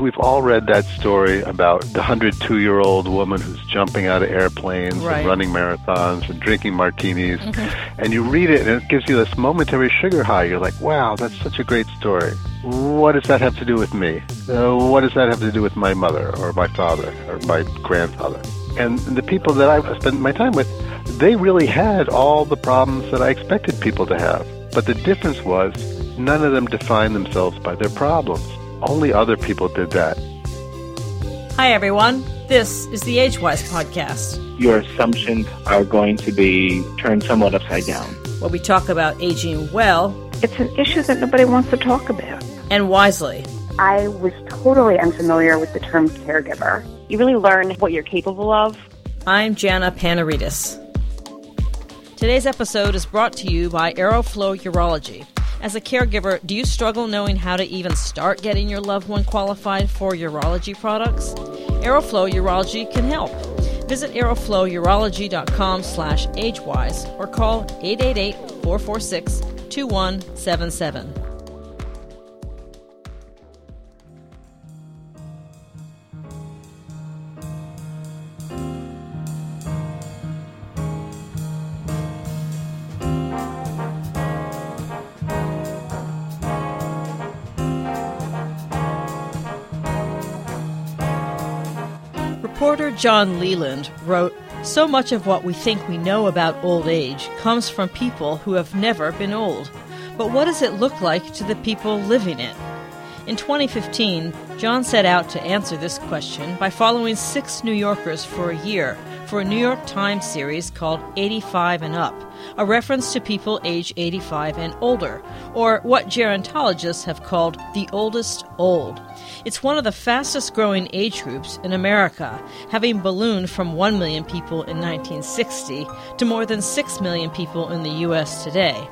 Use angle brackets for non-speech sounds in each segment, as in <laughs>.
We've all read that story about the 102 year old woman who's jumping out of airplanes Right. and running marathons and drinking martinis. And you read it and it gives you this momentary sugar high. You're like, wow, that's such a great story. What does that have to do with me? Uh, what does that have to do with my mother or my father or my grandfather? And the people that I spent my time with, they really had all the problems that I expected people to have. But the difference was none of them defined themselves by their problems. Only other people did that. Hi, everyone. This is the Agewyz podcast, your assumptions are going to be turned somewhat upside down. where we talk about aging well It's an issue that nobody wants to talk about. and wisely. I was totally unfamiliar with the term caregiver. You really learn what you're capable of. I'm Jana Panaridis. Today's episode is brought to you by Aeroflow Urology. As a caregiver, do you struggle knowing how to even start getting your loved one qualified for urology products? Aeroflow Urology can help. Visit aeroflowurology.com slash agewise or call 888-446-2177. Reporter John Leland wrote So much of what we think we know about old age comes from people who have never been old. But what does it look like to the people living it? In 2015, John set out to answer this question by following six New Yorkers for a year for a New York Times series called 85 and Up, a reference to people age 85 and older, or what gerontologists have called the oldest old. It's one of the fastest growing age groups in America, having ballooned from 1 million people in 1960 to more than 6 million people in the U.S. today.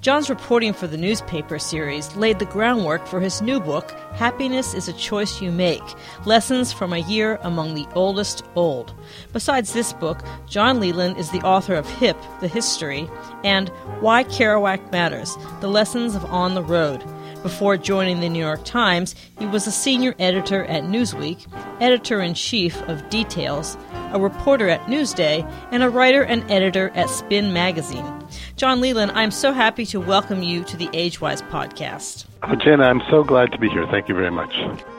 John's reporting for the newspaper series laid the groundwork for his new book, Happiness is a Choice You Make Lessons from a Year Among the Oldest Old. Besides this book, John Leland is the author of HIP, The History, and Why Kerouac Matters The Lessons of On the Road. Before joining the New York Times, he was a senior editor at Newsweek, editor in chief of Details, a reporter at Newsday, and a writer and editor at Spin Magazine. John Leland, I'm so happy to welcome you to the Agewyz podcast. Oh, Jenna, I'm so glad to be here. Thank you very much.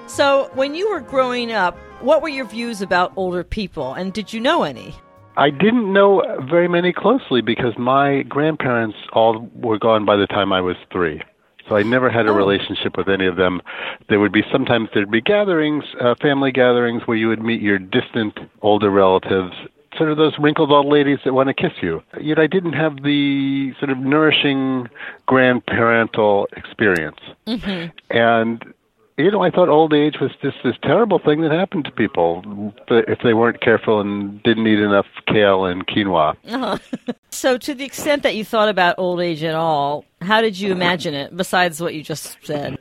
So, when you were growing up, what were your views about older people, and did you know any? I didn't know very many closely because my grandparents all were gone by the time I was three. So I never had a Oh. relationship with any of them. There would be sometimes there'd be gatherings, uh, family gatherings, where you would meet your distant older relatives, sort of those wrinkled old ladies that want to kiss you. Yet I didn't have the sort of nourishing grandparental experience. Mm-hmm. And you know, I thought old age was just this terrible thing that happened to people if they weren't careful and didn't eat enough kale and quinoa. Uh-huh. <laughs> So, to the extent that you thought about old age at all, how did you imagine it, besides what you just said?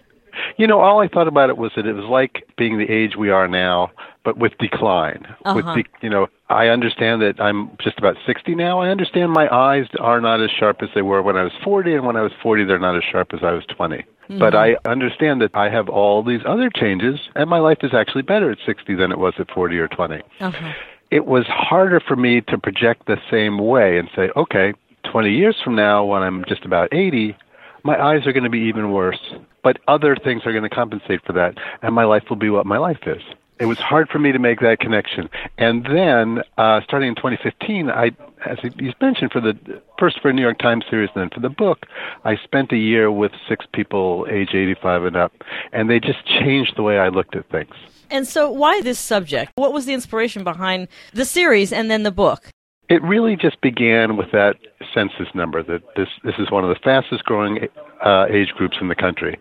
You know, all I thought about it was that it was like being the age we are now, but with decline. Uh-huh. the, you know, I understand that I'm just about 60 now. I understand my eyes are not as sharp as they were when I was 40, and when I was 40, they're not as sharp as I was 20. But I understand that I have all these other changes, and my life is actually better at 60 than it was at 40 or 20. Uh-huh. It was harder for me to project the same way and say, okay, 20 years from now, when I'm just about 80, my eyes are going to be even worse, but other things are going to compensate for that, and my life will be what my life is. It was hard for me to make that connection. And then, uh, starting in 2015, I, as you mentioned, for the first for a New York Times series, and then for the book, I spent a year with six people age 85 and up, and they just changed the way I looked at things. And so, why this subject? What was the inspiration behind the series and then the book? It really just began with that census number that this this is one of the fastest growing uh, age groups in the country,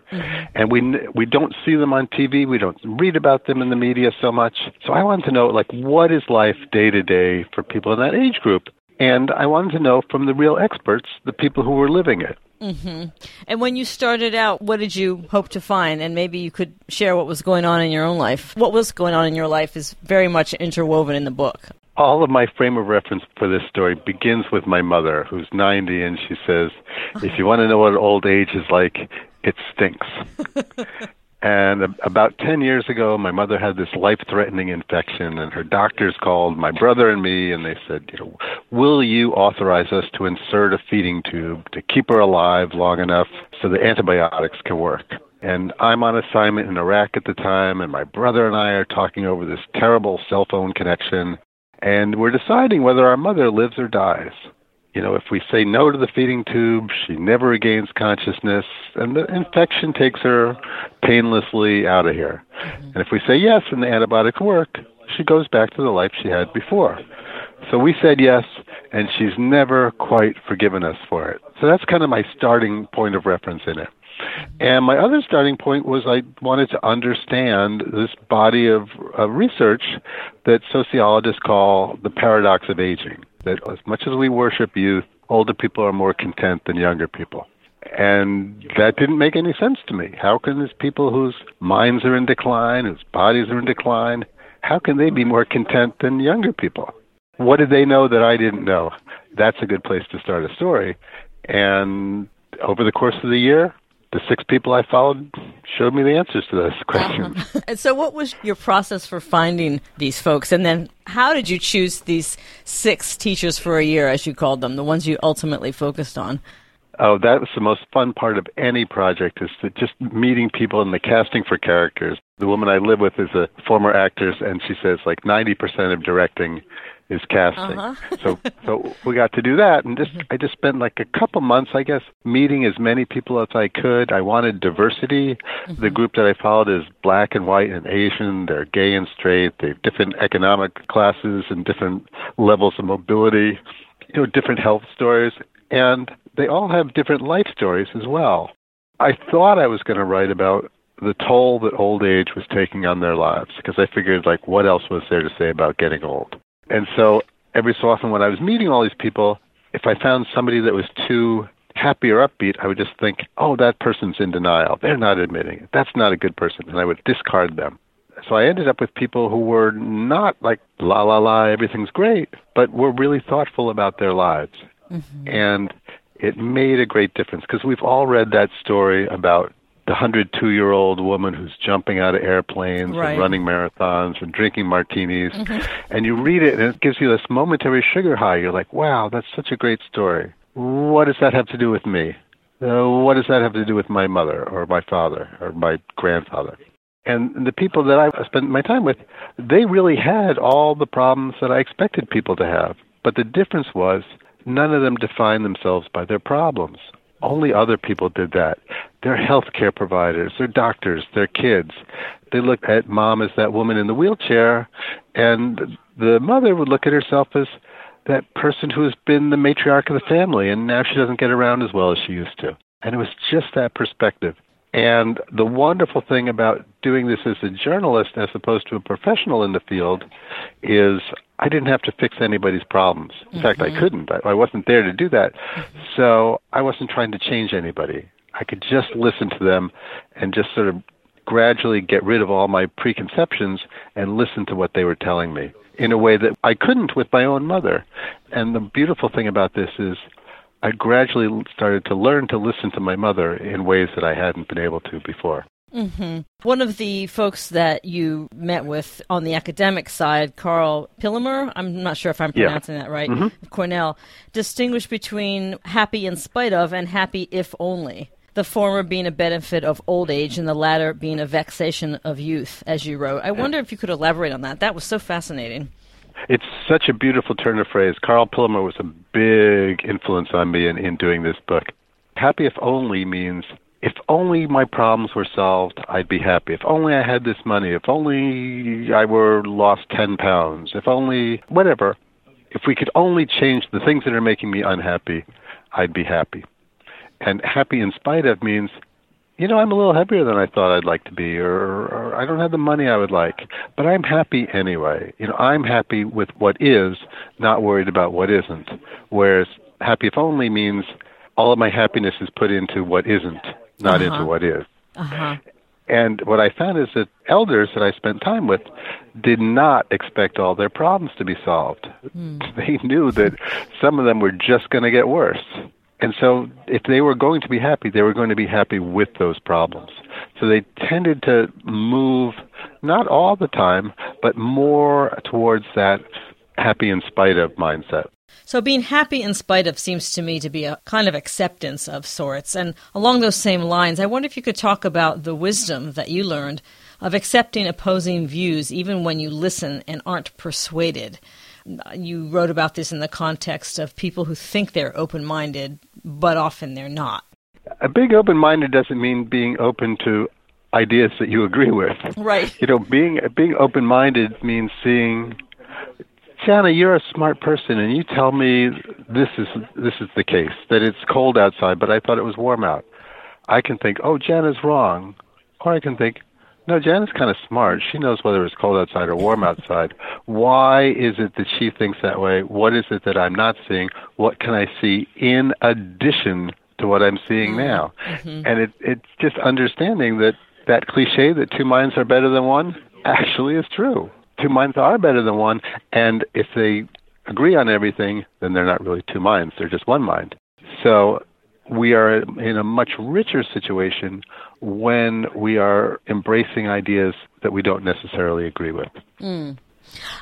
and we we don't see them on TV. We don't read about them in the media so much. So I wanted to know like what is life day to day for people in that age group, and I wanted to know from the real experts, the people who were living it. Mm-hmm. And when you started out, what did you hope to find? And maybe you could share what was going on in your own life. What was going on in your life is very much interwoven in the book. All of my frame of reference for this story begins with my mother, who's 90, and she says, If you want to know what old age is like, it stinks. <laughs> And about 10 years ago, my mother had this life threatening infection, and her doctors called my brother and me, and they said, you know, Will you authorize us to insert a feeding tube to keep her alive long enough so the antibiotics can work? And I'm on assignment in Iraq at the time, and my brother and I are talking over this terrible cell phone connection, and we're deciding whether our mother lives or dies you know, if we say no to the feeding tube, she never regains consciousness, and the infection takes her painlessly out of here. Mm-hmm. And if we say yes and the antibiotics work, she goes back to the life she had before. So we said yes, and she's never quite forgiven us for it. So that's kind of my starting point of reference in it. And my other starting point was I wanted to understand this body of, research that sociologists call the paradox of aging that as much as we worship youth, older people are more content than younger people. And that didn't make any sense to me. How can these people whose minds are in decline, whose bodies are in decline, how can they be more content than younger people? What did they know that I didn't know? That's a good place to start a story. And over the course of the year, the six people I followed showed me the answers to those <laughs> questions. Uh-huh. And so, what was your process for finding these folks? And then, how did you choose these six teachers for a year, as you called them, the ones you ultimately focused on? Oh, that was the most fun part of any project is to just meeting people and the casting for characters. The woman I live with is a former actress, and she says like 90% of directing is casting. Uh-huh. so so we got to do that and just I just spent like a couple months I guess meeting as many people as I could. I wanted diversity. Mm-hmm. The group that I followed is black and white and Asian. They're gay and straight. They have different economic classes and different levels of mobility, you know, different health stories and they all have different life stories as well. I thought I was going to write about the toll that old age was taking on their lives because I figured like what else was there to say about getting old? And so every so often when I was meeting all these people, if I found somebody that was too happy or upbeat, I would just think, oh, that person's in denial. They're not admitting it. That's not a good person. And I would discard them. So I ended up with people who were not like la la la, everything's great, but were really thoughtful about their lives. Mm-hmm. And it made a great difference because we've all read that story about the 102 year old woman who's jumping out of airplanes right. and running marathons and drinking martinis. Mm-hmm. And you read it and it gives you this momentary sugar high. You're like, wow, that's such a great story. What does that have to do with me? Uh, what does that have to do with my mother or my father or my grandfather? And the people that I spent my time with, they really had all the problems that I expected people to have. But the difference was none of them defined themselves by their problems. Only other people did that. They're healthcare providers, they're doctors, they're kids. They look at mom as that woman in the wheelchair, and the mother would look at herself as that person who has been the matriarch of the family, and now she doesn't get around as well as she used to. And it was just that perspective. And the wonderful thing about doing this as a journalist as opposed to a professional in the field is I didn't have to fix anybody's problems. In mm-hmm. fact, I mm-hmm. couldn't. I, I wasn't there to do that. Mm-hmm. So I wasn't trying to change anybody. I could just listen to them and just sort of gradually get rid of all my preconceptions and listen to what they were telling me in a way that I couldn't with my own mother. And the beautiful thing about this is I gradually started to learn to listen to my mother in ways that I hadn't been able to before. Mm-hmm. One of the folks that you met with on the academic side, Karl Pillemer, I'm not sure if I'm pronouncing yeah. that right, mm-hmm. Cornell, distinguished between happy in spite of and happy if only. The former being a benefit of old age and the latter being a vexation of youth, as you wrote. I wonder if you could elaborate on that. That was so fascinating. It's such a beautiful turn of phrase. Karl Pillemer was a big influence on me in, in doing this book. Happy if only means if only my problems were solved, I'd be happy. If only I had this money. If only I were lost 10 pounds. If only whatever. If we could only change the things that are making me unhappy, I'd be happy. And happy in spite of means, you know, I'm a little happier than I thought I'd like to be, or, or I don't have the money I would like, but I'm happy anyway. You know, I'm happy with what is, not worried about what isn't. Whereas happy if only means all of my happiness is put into what isn't not uh-huh. into what is. Uh-huh. And what I found is that elders that I spent time with did not expect all their problems to be solved. Mm. <laughs> They knew that some of them were just going to get worse. And so if they were going to be happy, they were going to be happy with those problems. So they tended to move, not all the time, but more towards that happy in spite of mindset. So being happy in spite of seems to me to be a kind of acceptance of sorts. And along those same lines, I wonder if you could talk about the wisdom that you learned of accepting opposing views even when you listen and aren't persuaded. You wrote about this in the context of people who think they're open minded, but often they're not. A big open minded doesn't mean being open to ideas that you agree with. Right. You know, being being open minded means seeing Jana, you're a smart person, and you tell me this is this is the case that it's cold outside, but I thought it was warm out. I can think, oh, Jana's wrong, or I can think, no, Jana's kind of smart. She knows whether it's cold outside or warm outside. Why is it that she thinks that way? What is it that I'm not seeing? What can I see in addition to what I'm seeing Mm-hmm. now? And it, it's just understanding that that cliche that two minds are better than one actually is true. Two minds are better than one, and if they agree on everything, then they're not really two minds, they're just one mind. So we are in a much richer situation when we are embracing ideas that we don't necessarily agree with.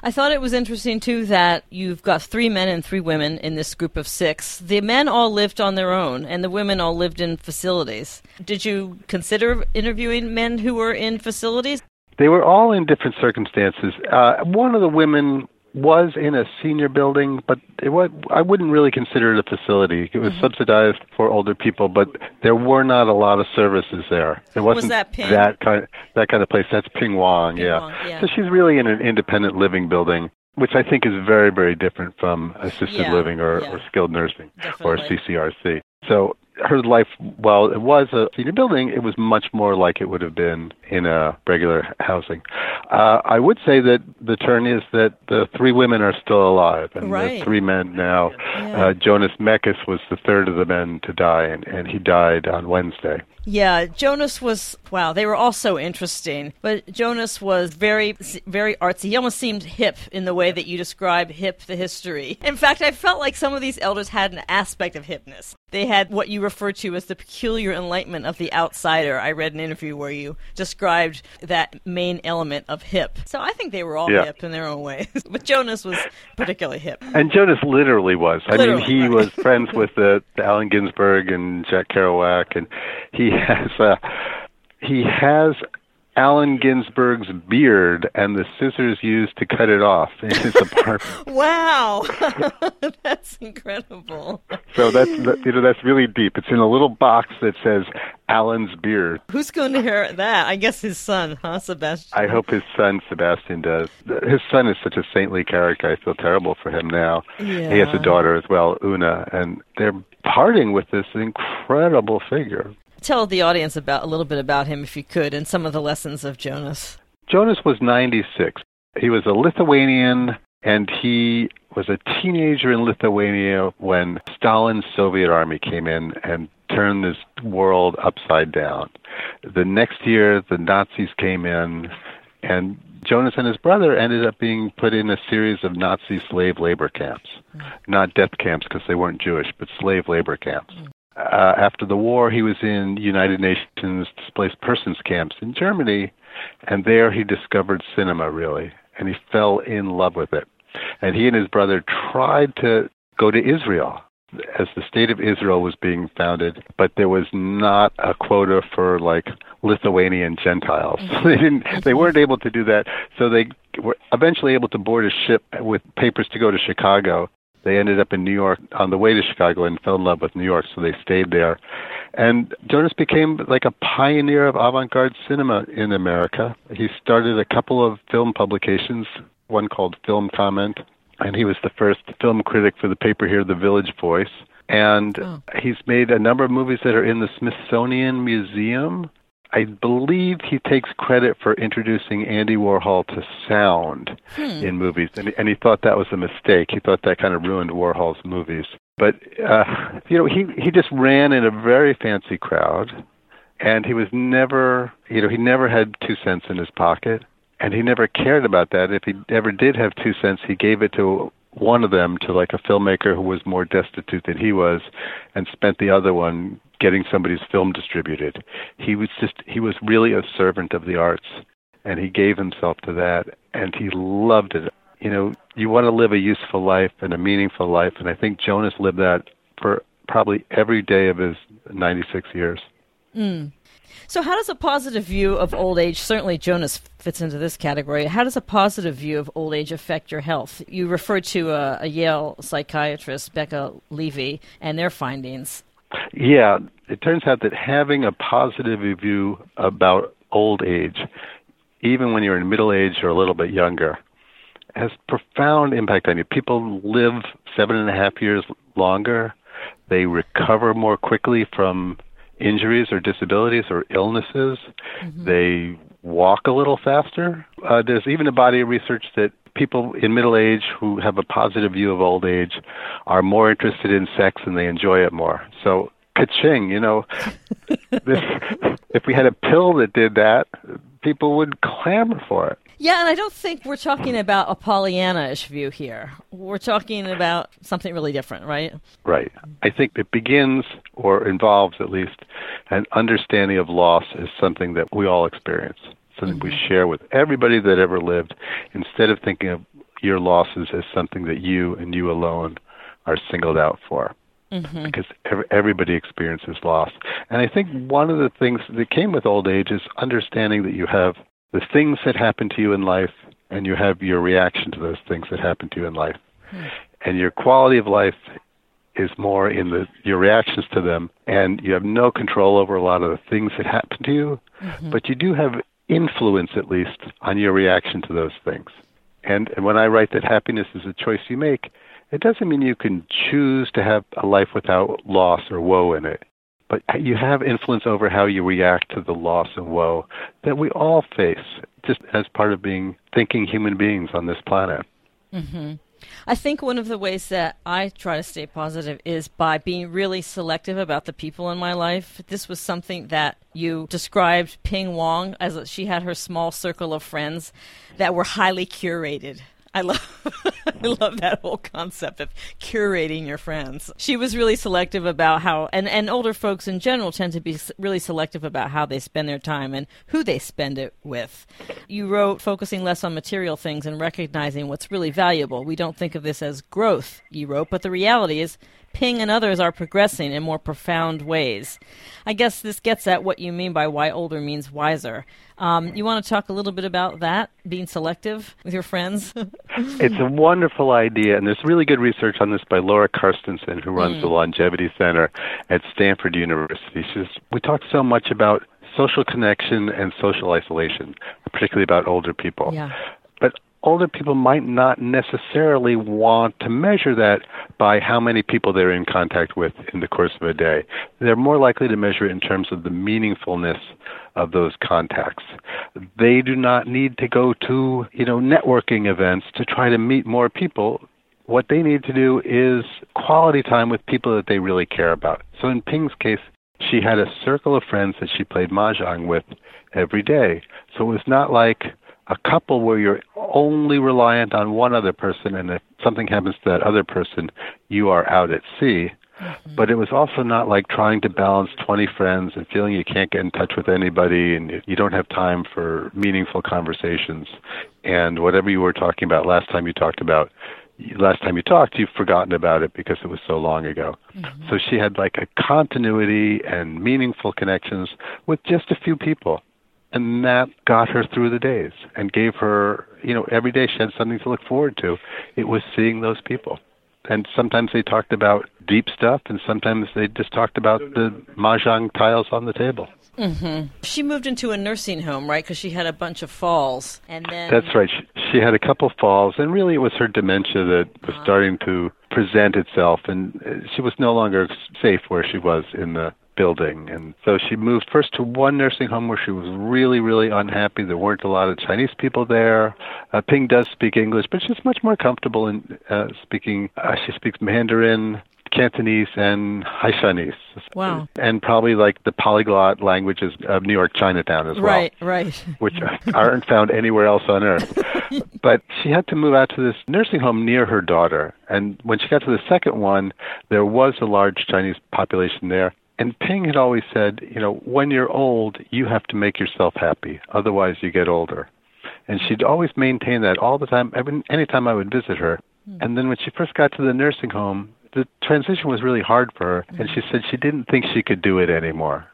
I thought it was interesting too that you've got three men and three women in this group of six. The men all lived on their own, and the women all lived in facilities. Did you consider interviewing men who were in facilities? They were all in different circumstances. Uh, one of the women was in a senior building, but it was, I wouldn't really consider it a facility. It was mm-hmm. subsidized for older people, but there were not a lot of services there. It wasn't that Ping? that kind of, that kind of place. That's Ping Wong, Ping yeah. Wong, yeah. So she's really in an independent living building, which I think is very, very different from assisted Yeah, living or, yeah. or skilled nursing or CCRC. So her life, while it was a senior building, it was much more like it would have been in a regular housing. Uh, I would say that the turn is that the three women are still alive, and Right. the three men now. Yeah. Uh, Jonas Mekas was the third of the men to die, and, and he died on Wednesday. Yeah, Jonas was wow. They were all so interesting, but Jonas was very, very artsy. He almost seemed hip in the way that you describe hip the history. In fact, I felt like some of these elders had an aspect of hipness. They had what you refer to as the peculiar enlightenment of the outsider. I read an interview where you described that main element of hip. So I think they were all Yeah. hip in their own ways, <laughs> but Jonas was particularly hip. And Jonas literally was. I Literally, mean, he right. was friends with uh, <laughs> Allen Ginsberg and Jack Kerouac, and he has uh, he has Allen Ginsberg's beard and the scissors used to cut it off in his <laughs> apartment. Wow, <laughs> that's incredible. so that's that, you know that's really deep. It's in a little box that says Allen's beard. Who's going to inherit that? I guess his son, huh, Sebastian? I hope his son Sebastian does. His son is such a saintly character. I feel terrible for him now. Yeah. He has a daughter as well, Una, and they're parting with this incredible figure. Tell the audience about a little bit about him, if you could, and some of the lessons of Jonas. Jonas was 96. He was a Lithuanian, and he was a teenager in Lithuania when Stalin's Soviet army came in and turned this world upside down. The next year, the Nazis came in, and Jonas and his brother ended up being put in a series of Nazi slave labor camps. Mm. Not death camps because they weren't Jewish, but slave labor camps. Mm. Uh, after the war, he was in United Nations displaced persons camps in Germany, and there he discovered cinema really, and he fell in love with it. And he and his brother tried to go to Israel as the state of Israel was being founded, but there was not a quota for like Lithuanian Gentiles. <laughs> they didn't they weren't able to do that. So they were eventually able to board a ship with papers to go to Chicago. They ended up in New York on the way to Chicago and fell in love with New York, so they stayed there. And Jonas became like a pioneer of avant garde cinema in America. He started a couple of film publications, one called Film Comment, and he was the first film critic for the paper here, The Village Voice. And Oh. he's made a number of movies that are in the Smithsonian Museum. I believe he takes credit for introducing Andy Warhol to sound in movies, and, and he thought that was a mistake. He thought that kind of ruined Warhol's movies. But uh, you know, he he just ran in a very fancy crowd, and he was never, you know, he never had two cents in his pocket, and he never cared about that. If he ever did have two cents, he gave it to one of them to like a filmmaker who was more destitute than he was and spent the other one getting somebody's film distributed. He was just he was really a servant of the arts and he gave himself to that and he loved it. You know, you want to live a useful life and a meaningful life and I think Jonas lived that for probably every day of his 96 years. Mm. So, how does a positive view of old age, certainly Jonas fits into this category, how does a positive view of old age affect your health? You referred to a, a Yale psychiatrist, Becca Levy, and their findings. Yeah, it turns out that having a positive view about old age, even when you're in middle age or a little bit younger, has profound impact on you. People live seven and a half years longer. They recover more quickly from injuries or disabilities or illnesses. Mm-hmm. They walk a little faster. Uh, there's even a body of research that people in middle age who have a positive view of old age are more interested in sex and they enjoy it more. So, ka-ching, you know, <laughs> this, if we had a pill that did that, people would clamor for it. Yeah, and I don't think we're talking about a Pollyanna-ish view here. We're talking about something really different, right? Right. I think it begins, or involves at least, an understanding of loss as something that we all experience, something mm-hmm. we share with everybody that ever lived, instead of thinking of your losses as something that you and you alone are singled out for. Mm-hmm. Because everybody experiences loss. And I think one of the things that came with old age is understanding that you have the things that happen to you in life and you have your reaction to those things that happen to you in life. Hmm. And your quality of life is more in the your reactions to them and you have no control over a lot of the things that happen to you, mm-hmm. but you do have influence at least on your reaction to those things. And, and when I write that happiness is a choice you make, it doesn't mean you can choose to have a life without loss or woe in it but you have influence over how you react to the loss and woe that we all face just as part of being thinking human beings on this planet. Mm-hmm. I think one of the ways that I try to stay positive is by being really selective about the people in my life. This was something that you described Ping Wong as she had her small circle of friends that were highly curated. I love <laughs> I love that whole concept of curating your friends. She was really selective about how and and older folks in general tend to be really selective about how they spend their time and who they spend it with. You wrote focusing less on material things and recognizing what's really valuable. We don't think of this as growth, you wrote, but the reality is Ping and others are progressing in more profound ways. I guess this gets at what you mean by why older means wiser. Um, you want to talk a little bit about that, being selective with your friends? <laughs> it's a wonderful idea, and there's really good research on this by Laura Carstensen, who runs mm. the Longevity Center at Stanford University. She says, we talk so much about social connection and social isolation, particularly about older people. Yeah. But older people might not necessarily want to measure that by how many people they're in contact with in the course of a day. They're more likely to measure it in terms of the meaningfulness of those contacts. They do not need to go to, you know, networking events to try to meet more people. What they need to do is quality time with people that they really care about. So in Ping's case, she had a circle of friends that she played mahjong with every day. So it was not like a couple where you're only reliant on one other person and if something happens to that other person, you are out at sea. Mm-hmm. But it was also not like trying to balance 20 friends and feeling you can't get in touch with anybody and you don't have time for meaningful conversations. And whatever you were talking about last time you talked about, last time you talked, you've forgotten about it because it was so long ago. Mm-hmm. So she had like a continuity and meaningful connections with just a few people and that got her through the days and gave her you know every day she had something to look forward to it was seeing those people and sometimes they talked about deep stuff and sometimes they just talked about the mahjong tiles on the table mm-hmm. she moved into a nursing home right because she had a bunch of falls and then that's right she, she had a couple falls and really it was her dementia that was uh-huh. starting to present itself and she was no longer safe where she was in the building. And so she moved first to one nursing home where she was really, really unhappy. There weren't a lot of Chinese people there. Uh, Ping does speak English, but she's much more comfortable in uh, speaking. Uh, she speaks Mandarin. Cantonese and Haishanese. Wow. And probably like the polyglot languages of New York Chinatown as well. Right, right. <laughs> Which aren't found anywhere else on earth. <laughs> but she had to move out to this nursing home near her daughter. And when she got to the second one, there was a large Chinese population there. And Ping had always said, you know, when you're old, you have to make yourself happy. Otherwise, you get older. And she'd always maintain that all the time, every, anytime I would visit her. Mm. And then when she first got to the nursing home, the transition was really hard for her. Mm. And she said she didn't think she could do it anymore.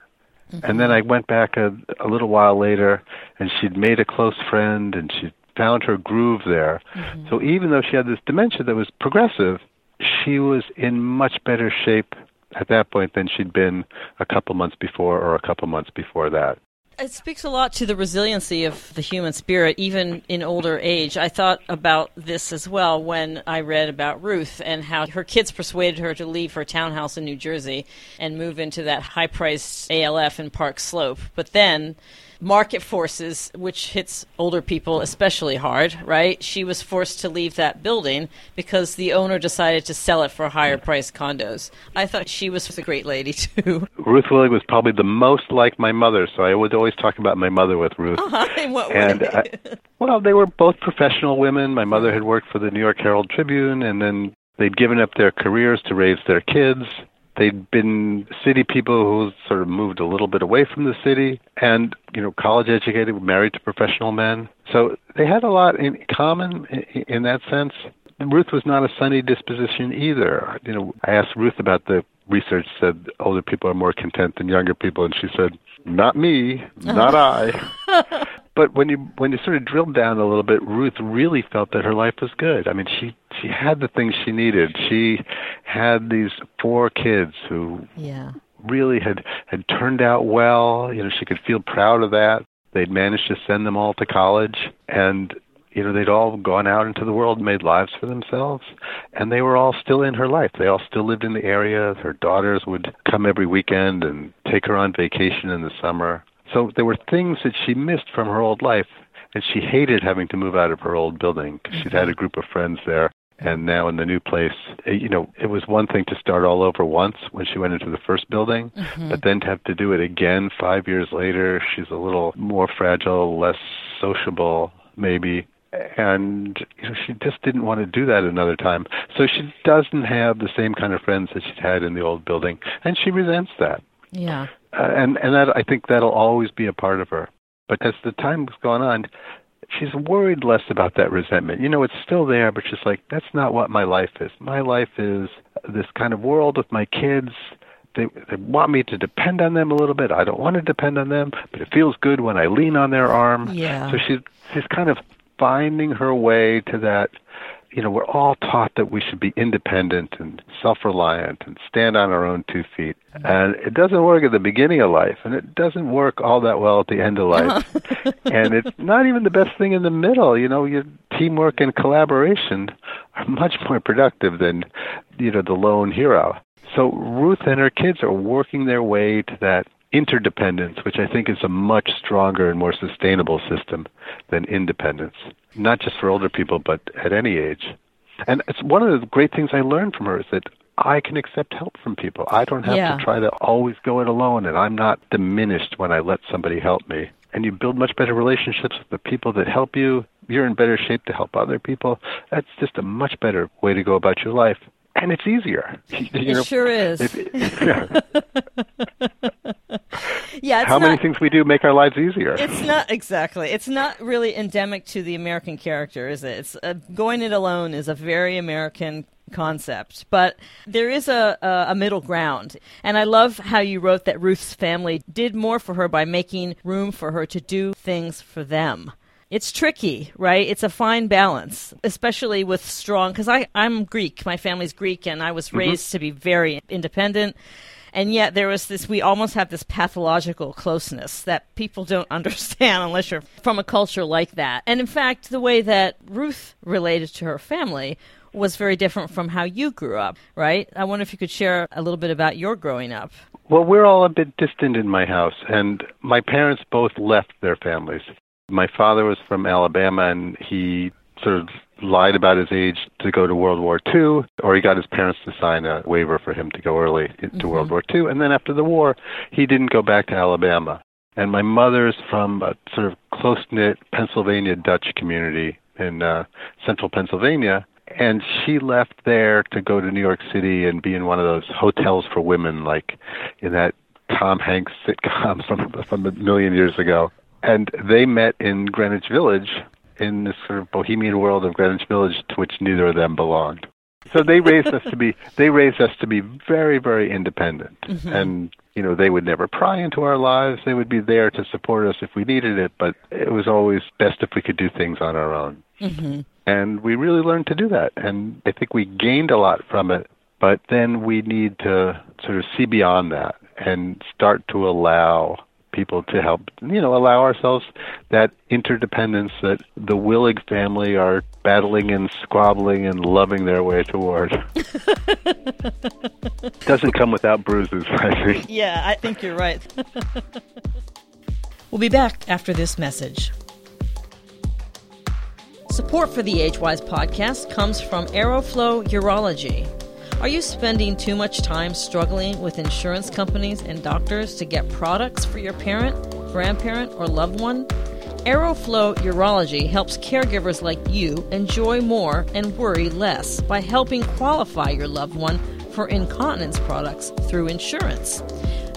Mm-hmm. And then I went back a, a little while later, and she'd made a close friend, and she found her groove there. Mm-hmm. So even though she had this dementia that was progressive, she was in much better shape at that point than she'd been a couple months before or a couple months before that. It speaks a lot to the resiliency of the human spirit, even in older age. I thought about this as well when I read about Ruth and how her kids persuaded her to leave her townhouse in New Jersey and move into that high priced ALF in Park Slope. But then market forces, which hits older people especially hard, right? She was forced to leave that building because the owner decided to sell it for higher priced condos. I thought she was a great lady <laughs> too. Ruth Willig was probably the most like my mother, so I would always talk about my mother with Ruth. Uh-huh. <laughs> In what and way? I, well, they were both professional women. My mother had worked for the New York Herald Tribune, and then they'd given up their careers to raise their kids They'd been city people who sort of moved a little bit away from the city and, you know, college educated, married to professional men. So they had a lot in common in that sense. Ruth was not a sunny disposition either. You know, I asked Ruth about the research said older people are more content than younger people, and she said, "Not me, not oh. I." <laughs> but when you when you sort of drilled down a little bit, Ruth really felt that her life was good. I mean, she she had the things she needed. She had these four kids who yeah. really had had turned out well. You know, she could feel proud of that. They'd managed to send them all to college, and you know they'd all gone out into the world and made lives for themselves and they were all still in her life they all still lived in the area her daughters would come every weekend and take her on vacation in the summer so there were things that she missed from her old life, and she hated having to move out of her old building because she'd had mm-hmm. a group of friends there. And now in the new place, you know, it was one thing to start all over once when she went into the first building, mm-hmm. but then to have to do it again five years later, she's a little more fragile, less sociable, maybe. And you know she just didn't want to do that another time. So she doesn't have the same kind of friends that she'd had in the old building. And she resents that. Yeah. Uh, and and that I think that'll always be a part of her. But as the time has gone on, she's worried less about that resentment. You know, it's still there, but she's like, that's not what my life is. My life is this kind of world with my kids. They, they want me to depend on them a little bit. I don't want to depend on them, but it feels good when I lean on their arm. Yeah. So she's she's kind of finding her way to that you know, we're all taught that we should be independent and self-reliant and stand on our own two feet. Mm-hmm. And it doesn't work at the beginning of life, and it doesn't work all that well at the end of life. <laughs> and it's not even the best thing in the middle. You know, your teamwork and collaboration are much more productive than, you know, the lone hero. So Ruth and her kids are working their way to that interdependence, which I think is a much stronger and more sustainable system than independence, not just for older people, but at any age. And it's one of the great things I learned from her is that I can accept help from people. I don't have yeah. to try to always go it alone, and I'm not diminished when I let somebody help me. And you build much better relationships with the people that help you. You're in better shape to help other people. That's just a much better way to go about your life and it's easier. <laughs> You it know, sure is. It, <laughs> yeah. yeah How not, many things we do make our lives easier? It's not exactly. It's not really endemic to the American character, is it? It's uh, going it alone is a very American concept, but there is a, a, a middle ground. And I love how you wrote that Ruth's family did more for her by making room for her to do things for them it's tricky, right? It's a fine balance, especially with strong, because I'm Greek. My family's Greek, and I was mm-hmm. raised to be very independent. And yet there was this, we almost have this pathological closeness that people don't <laughs> understand unless you're from a culture like that. And in fact, the way that Ruth related to her family was very different from how you grew up, right? I wonder if you could share a little bit about your growing up. Well, we're all a bit distant in my house, and my parents both left their families. My father was from Alabama, and he sort of lied about his age to go to World War II, or he got his parents to sign a waiver for him to go early to mm-hmm. World War II. And then after the war, he didn't go back to Alabama. And my mother's from a sort of close knit Pennsylvania Dutch community in uh, central Pennsylvania. And she left there to go to New York City and be in one of those hotels for women, like in that Tom Hanks sitcom <laughs> from, from a million years ago. And they met in Greenwich Village in this sort of bohemian world of Greenwich Village to which neither of them belonged. So they raised us to be <laughs> they raised us to be very very independent, mm-hmm. and you know they would never pry into our lives. They would be there to support us if we needed it, but it was always best if we could do things on our own. Mm-hmm. And we really learned to do that, and I think we gained a lot from it. But then we need to sort of see beyond that and start to allow people to help, you know, allow ourselves that interdependence that the Willig family are battling and squabbling and loving their way toward. <laughs> Doesn't come without bruises, I think. Yeah, I think you're right. <laughs> we'll be back after this message. Support for the Agewyz podcast comes from Aeroflow Urology. Are you spending too much time struggling with insurance companies and doctors to get products for your parent, grandparent, or loved one? Aeroflow Urology helps caregivers like you enjoy more and worry less by helping qualify your loved one for incontinence products through insurance.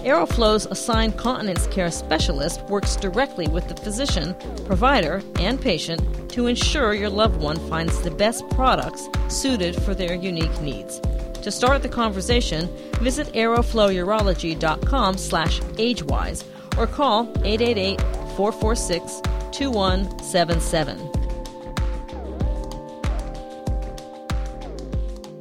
Aeroflow's assigned continence care specialist works directly with the physician, provider, and patient to ensure your loved one finds the best products suited for their unique needs. To start the conversation, visit aeroflowurology.com slash agewise or call 888-446-2177.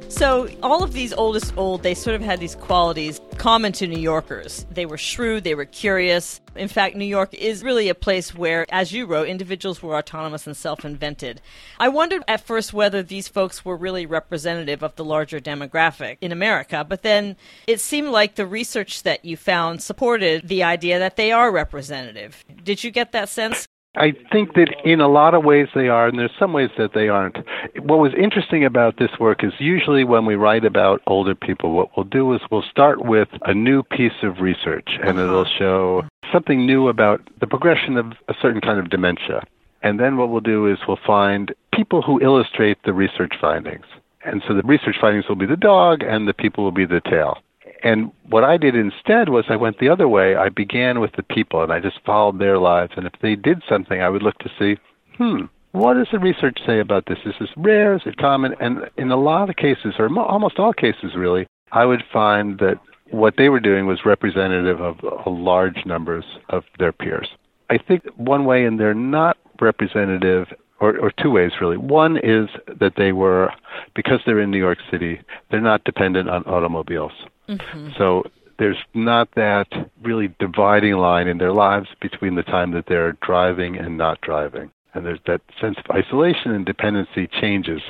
So all of these oldest old, they sort of had these qualities common to New Yorkers. They were shrewd, they were curious. In fact, New York is really a place where, as you wrote, individuals were autonomous and self invented. I wondered at first whether these folks were really representative of the larger demographic in America, but then it seemed like the research that you found supported the idea that they are representative. Did you get that sense? I think that in a lot of ways they are, and there's some ways that they aren't. What was interesting about this work is usually when we write about older people, what we'll do is we'll start with a new piece of research, and uh-huh. it'll show something new about the progression of a certain kind of dementia. And then what we'll do is we'll find people who illustrate the research findings. And so the research findings will be the dog, and the people will be the tail. And what I did instead was I went the other way. I began with the people and I just followed their lives. And if they did something, I would look to see, hmm, what does the research say about this? Is this rare? Is it common? And in a lot of cases, or almost all cases really, I would find that what they were doing was representative of large numbers of their peers. I think one way, and they're not representative, or, or two ways really. One is that they were, because they're in New York City, they're not dependent on automobiles. Mm-hmm. So there's not that really dividing line in their lives between the time that they're driving and not driving. And there's that sense of isolation and dependency changes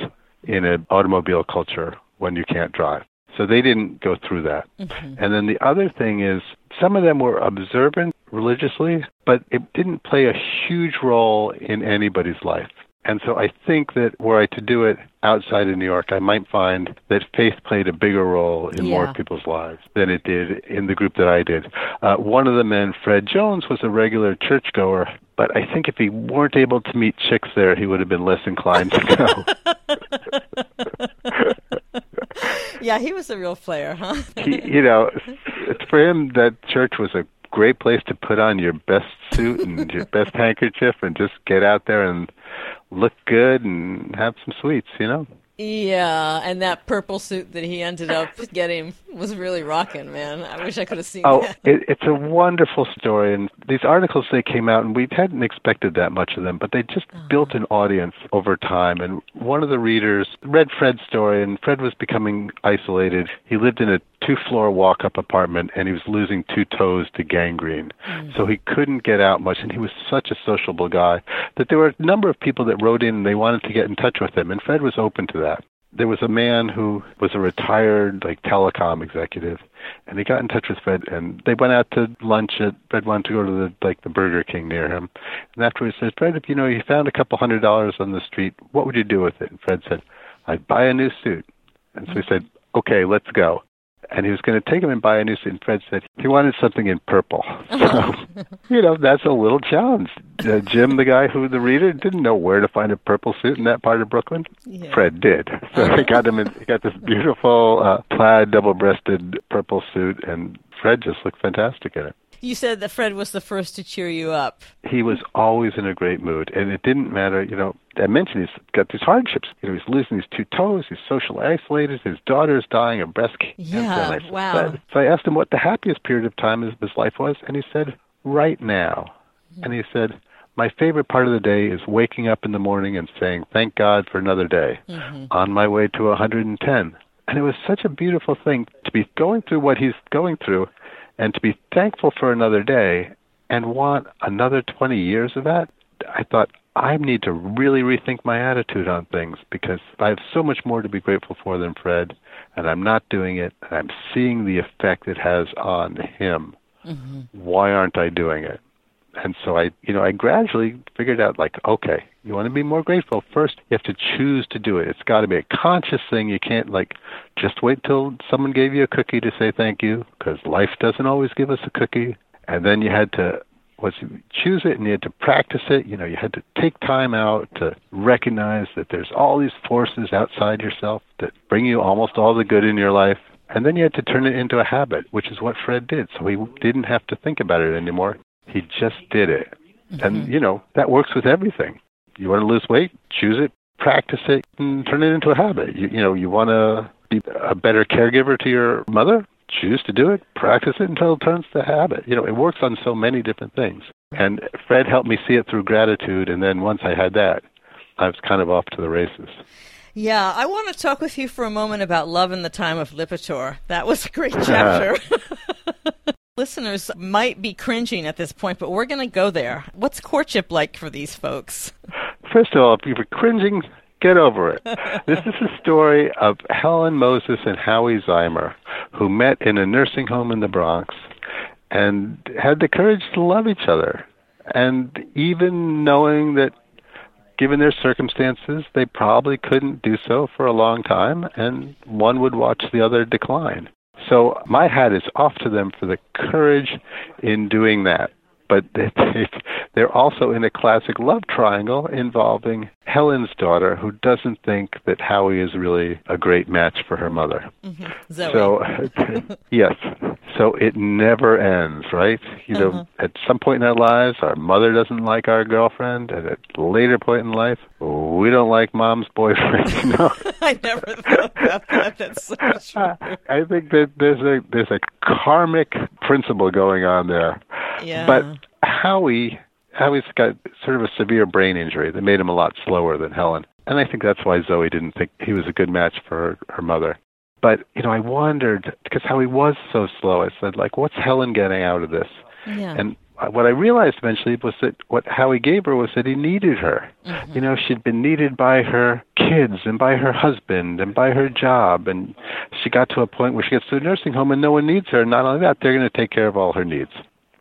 in an automobile culture when you can't drive. So they didn't go through that. Mm-hmm. And then the other thing is some of them were observant religiously, but it didn't play a huge role in anybody's life. And so I think that were I to do it outside of New York, I might find that faith played a bigger role in yeah. more people's lives than it did in the group that I did. Uh, one of the men, Fred Jones, was a regular churchgoer, but I think if he weren't able to meet chicks there, he would have been less inclined to go. <laughs> yeah, he was a real player, huh? <laughs> he, you know, for him, that church was a great place to put on your best suit and your best handkerchief and just get out there and look good and have some sweets, you know? Yeah, and that purple suit that he ended up <laughs> getting was really rocking, man. I wish I could have seen oh, that. It, it's a wonderful story, and these articles they came out, and we hadn't expected that much of them, but they just uh-huh. built an audience over time. And one of the readers read Fred's story, and Fred was becoming isolated. He lived in a two-floor walk-up apartment, and he was losing two toes to gangrene, mm-hmm. so he couldn't get out much. And he was such a sociable guy that there were a number of people that wrote in and they wanted to get in touch with him, and Fred was open to that. there was a man who was a retired like telecom executive and he got in touch with Fred and they went out to lunch at Fred wanted to go to the like the Burger King near him. And afterwards he says, Fred, if you know you found a couple hundred dollars on the street, what would you do with it? And Fred said, I'd buy a new suit. And so he said, Okay, let's go and he was going to take him and buy a new suit. And Fred said he wanted something in purple. <laughs> So, you know, that's a little challenge. Uh, Jim, the guy who the reader didn't know where to find a purple suit in that part of Brooklyn. Yeah. Fred did. So he got him. In, he got this beautiful uh, plaid, double-breasted purple suit, and Fred just looked fantastic in it. You said that Fred was the first to cheer you up. He was always in a great mood, and it didn't matter. You know, I mentioned he's got these hardships. You know, he's losing his two toes. He's socially isolated. His daughter's dying of breast cancer. Yeah, I, wow. So I asked him what the happiest period of time of his life was, and he said, "Right now." Mm-hmm. And he said, "My favorite part of the day is waking up in the morning and saying thank God for another day, mm-hmm. on my way to 110." And it was such a beautiful thing to be going through what he's going through and to be thankful for another day and want another 20 years of that, I thought I need to really rethink my attitude on things because I have so much more to be grateful for than Fred, and I'm not doing it, and I'm seeing the effect it has on him. Mm-hmm. Why aren't I doing it? And so I, you know, I gradually figured out like, okay, you want to be more grateful. First, you have to choose to do it. It's got to be a conscious thing. You can't like just wait till someone gave you a cookie to say thank you because life doesn't always give us a cookie. And then you had to was choose it and you had to practice it. You know, you had to take time out to recognize that there's all these forces outside yourself that bring you almost all the good in your life. And then you had to turn it into a habit, which is what Fred did. So he didn't have to think about it anymore. He just did it. Mm-hmm. And, you know, that works with everything. You want to lose weight? Choose it, practice it, and turn it into a habit. You, you know, you want to be a better caregiver to your mother? Choose to do it, practice it until it turns to habit. You know, it works on so many different things. And Fred helped me see it through gratitude. And then once I had that, I was kind of off to the races. Yeah, I want to talk with you for a moment about love in the time of Lipitor. That was a great chapter. <laughs> <laughs> Listeners might be cringing at this point, but we're going to go there. What's courtship like for these folks? First of all, if you're cringing, get over it. <laughs> this is a story of Helen Moses and Howie Zeimer, who met in a nursing home in the Bronx and had the courage to love each other. And even knowing that given their circumstances, they probably couldn't do so for a long time, and one would watch the other decline. So my hat is off to them for the courage in doing that. But <laughs> they're also in a classic love triangle involving Helen's daughter, who doesn't think that Howie is really a great match for her mother. Mm-hmm. So, <laughs> <laughs> yes. So it never ends, right? You know, uh-huh. at some point in our lives, our mother doesn't like our girlfriend, and at a later point in life, we don't like mom's boyfriend. You know? <laughs> I never thought about that. That's so true. <laughs> I think that there's a there's a karmic principle going on there. Yeah. But Howie Howie's got sort of a severe brain injury that made him a lot slower than Helen. And I think that's why Zoe didn't think he was a good match for her, her mother. But, you know, I wondered, because Howie was so slow, I said, like, what's Helen getting out of this? Yeah. And what I realized eventually was that what Howie gave her was that he needed her. Mm-hmm. You know, she'd been needed by her kids and by her husband and by her job. And she got to a point where she gets to a nursing home and no one needs her. Not only that, they're going to take care of all her needs.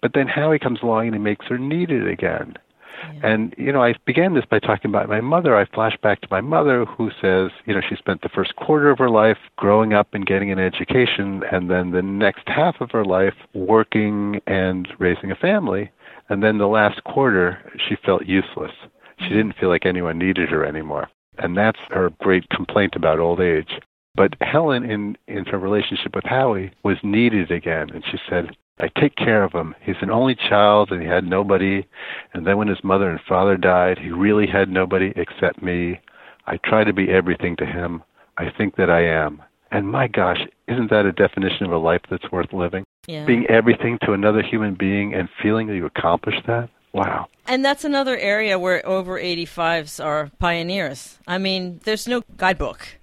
But then Howie comes along and he makes her needed again. Yeah. And, you know, I began this by talking about my mother. I flash back to my mother who says, you know, she spent the first quarter of her life growing up and getting an education, and then the next half of her life working and raising a family. And then the last quarter, she felt useless. She mm-hmm. didn't feel like anyone needed her anymore. And that's her great complaint about old age. But Helen, in, in her relationship with Howie, was needed again. And she said, I take care of him. He's an only child and he had nobody. And then when his mother and father died, he really had nobody except me. I try to be everything to him. I think that I am. And my gosh, isn't that a definition of a life that's worth living? Yeah. Being everything to another human being and feeling that you accomplished that? Wow. And that's another area where over 85s are pioneers. I mean, there's no guidebook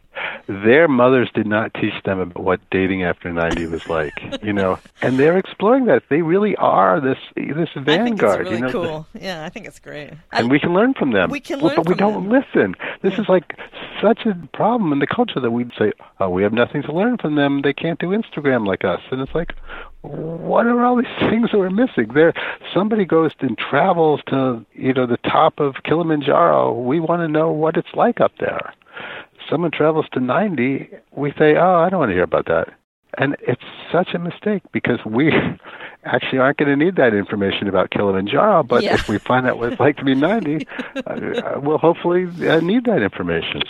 their mothers did not teach them about what dating after 90 was like, you know, and they're exploring that. They really are this this vanguard. really you know, cool. Yeah, I think it's great. And I, we can learn from them. We can learn, but we don't them. listen. This yeah. is like such a problem in the culture that we'd say, oh, we have nothing to learn from them. They can't do Instagram like us. And it's like, what are all these <laughs> things that we're missing? There, somebody goes and travels to, you know, the top of Kilimanjaro. We want to know what it's like up there. Someone travels to 90, we say, oh, I don't want to hear about that. And it's such a mistake because we actually aren't going to need that information about Kilimanjaro. But Yeah. if we find out what it's like to be <laughs> 90, uh, we'll hopefully uh, need that information.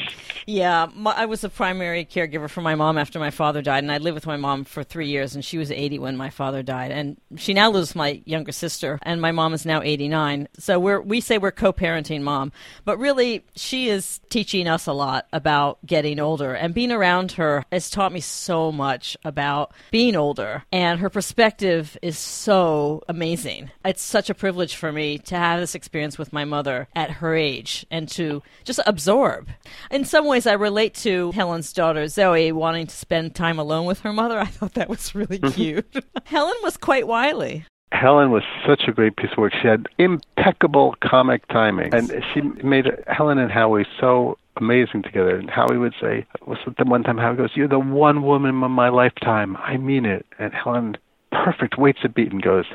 Yeah, my, I was a primary caregiver for my mom after my father died, and I lived with my mom for three years, and she was 80 when my father died, and she now lives with my younger sister, and my mom is now 89. So we're we say we're co-parenting mom, but really she is teaching us a lot about getting older, and being around her has taught me so much about being older, and her perspective is so amazing. It's such a privilege for me to have this experience with my mother at her age and to just absorb. In some ways, I relate to Helen's daughter Zoe wanting to spend time alone with her mother. <laughs> I thought that was really mm-hmm. cute. <laughs> Helen was quite wily. Helen was such a great piece of work. She had impeccable comic timing, and she made Helen and Howie so amazing together. And Howie would say, "Was the one time Howie goes, you're the one woman of my lifetime. I mean it." And Helen, perfect, waits a beat and goes,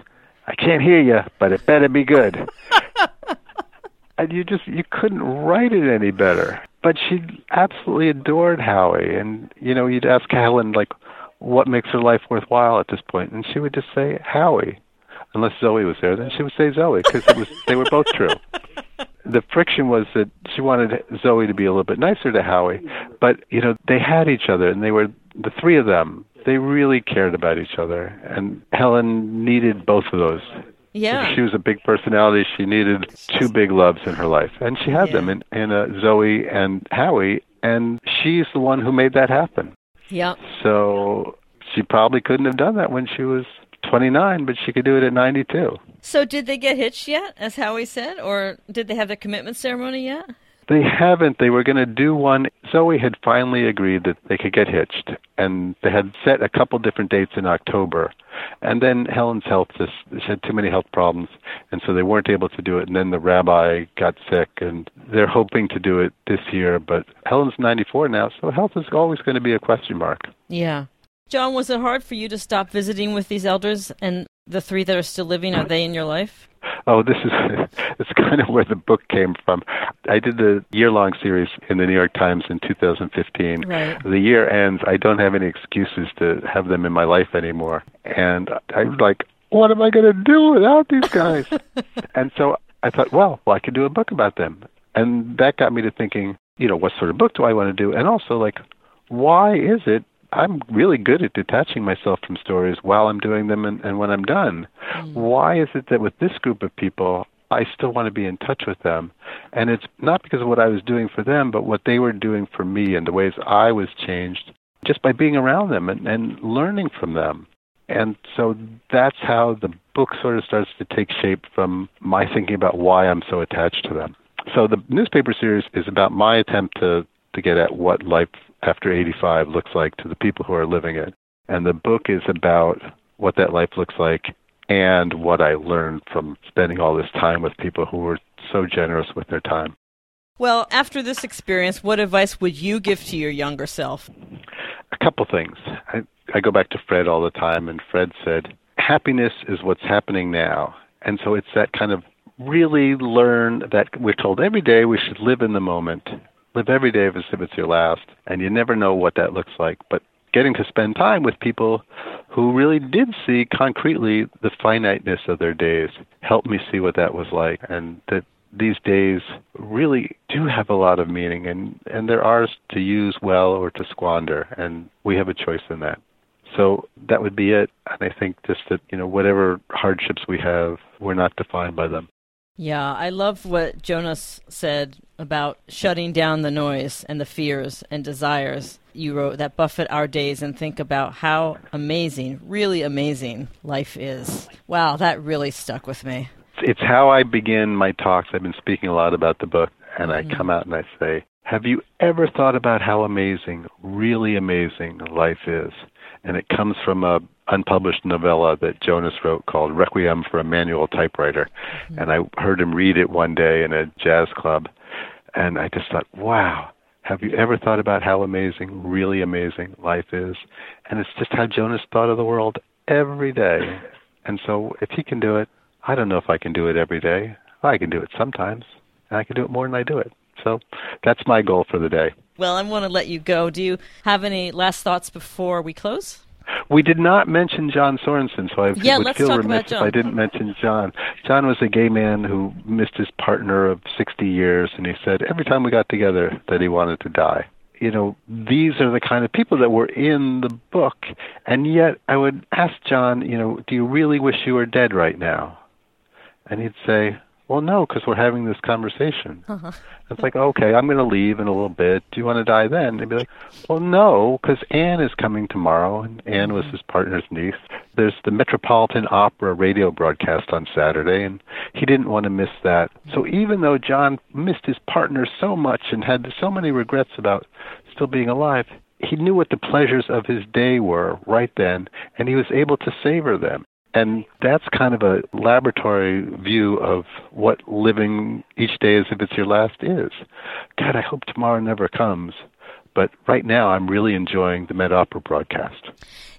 "I can't hear you, but it better be good." <laughs> and you just you couldn't write it any better. But she absolutely adored Howie, and you know you'd ask Helen like, "What makes her life worthwhile at this point?" And she would just say Howie, unless Zoe was there. Then she would say Zoe because it was they were both true. <laughs> The friction was that she wanted Zoe to be a little bit nicer to Howie, but you know they had each other, and they were the three of them. They really cared about each other, and Helen needed both of those Yeah. if she was a big personality, she needed two big loves in her life, and she had Yeah. them in, in uh, Zoe and Howie, and she's the one who made that happen. Yeah. So she probably couldn't have done that when she was 29, but she could do it at 92. So did they get hitched yet, as Howie said, or did they have their commitment ceremony yet? They haven't. They were going to do one. Zoe had finally agreed that they could get hitched, and they had set a couple different dates in October. And then Helen's health just she had too many health problems, and so they weren't able to do it. And then the rabbi got sick, and they're hoping to do it this year. But Helen's 94 now, so health is always going to be a question mark. Yeah. John, was it hard for you to stop visiting with these elders and the three that are still living? Are they in your life? Oh, this is <laughs> it's kind of where the book came from. I did the year-long series in the New York Times in 2015. Right. The year ends. I don't have any excuses to have them in my life anymore, and I was like, "What am I going to do without these guys?" <laughs> and so I thought, well, well, I could do a book about them, and that got me to thinking, you know, what sort of book do I want to do, and also like, why is it I'm really good at detaching myself from stories while I'm doing them and, and when I'm done. Mm. Why is it that with this group of people, I still want to be in touch with them? And it's not because of what I was doing for them, but what they were doing for me and the ways I was changed just by being around them and, and learning from them. And so that's how the book sort of starts to take shape from my thinking about why I'm so attached to them. So the newspaper series is about my attempt to, to get at what life after 85 looks like to the people who are living it. And the book is about what that life looks like and what I learned from spending all this time with people who were so generous with their time. Well, after this experience, what advice would you give to your younger self? A couple things. I, I go back to Fred all the time, and Fred said, Happiness is what's happening now. And so it's that kind of really learn that we're told every day we should live in the moment. Live every day as if it's your last, and you never know what that looks like. But getting to spend time with people who really did see concretely the finiteness of their days helped me see what that was like, and that these days really do have a lot of meaning, and, and they're ours to use well or to squander, and we have a choice in that. So that would be it. And I think just that, you know, whatever hardships we have, we're not defined by them. Yeah, I love what Jonas said about shutting down the noise and the fears and desires. You wrote that buffet our days and think about how amazing, really amazing life is. Wow, that really stuck with me. It's how I begin my talks. I've been speaking a lot about the book, and I mm. come out and I say, Have you ever thought about how amazing, really amazing life is? And it comes from a unpublished novella that Jonas wrote called Requiem for a Manual Typewriter. Mm-hmm. And I heard him read it one day in a jazz club, and I just thought, wow, Have you ever thought about how amazing, really amazing life is? And it's just how Jonas thought of the world every day. <laughs> And so if he can do it, I don't know if I can do it every day. I can do it sometimes, and I can do it more than I do it. So that's my goal for the day. Well, I want to let you go. Do you have any last thoughts before we close? We did not mention John Sorensen, so I Yeah, would feel remiss if I didn't mention John. John was a gay man who missed his partner of 60 years, and he said every time we got together that he wanted to die. You know, these are the kind of people that were in the book, and yet I would ask John, you know, do you really wish you were dead right now? And he'd say, well, no, because we're having this conversation. Uh-huh. It's like, okay, I'm going to leave in a little bit. Do you want to die then? They'd be like, well, no, because Anne is coming tomorrow, and Anne was mm-hmm. his partner's niece. There's the Metropolitan Opera radio broadcast on Saturday, and he didn't want to miss that. So mm-hmm. even though John missed his partner so much and had so many regrets about still being alive, he knew what the pleasures of his day were right then, and he was able to savor them. And that's kind of a laboratory view of what living each day as if it's your last is. God, I hope tomorrow never comes. But right now, I'm really enjoying the Met Opera broadcast.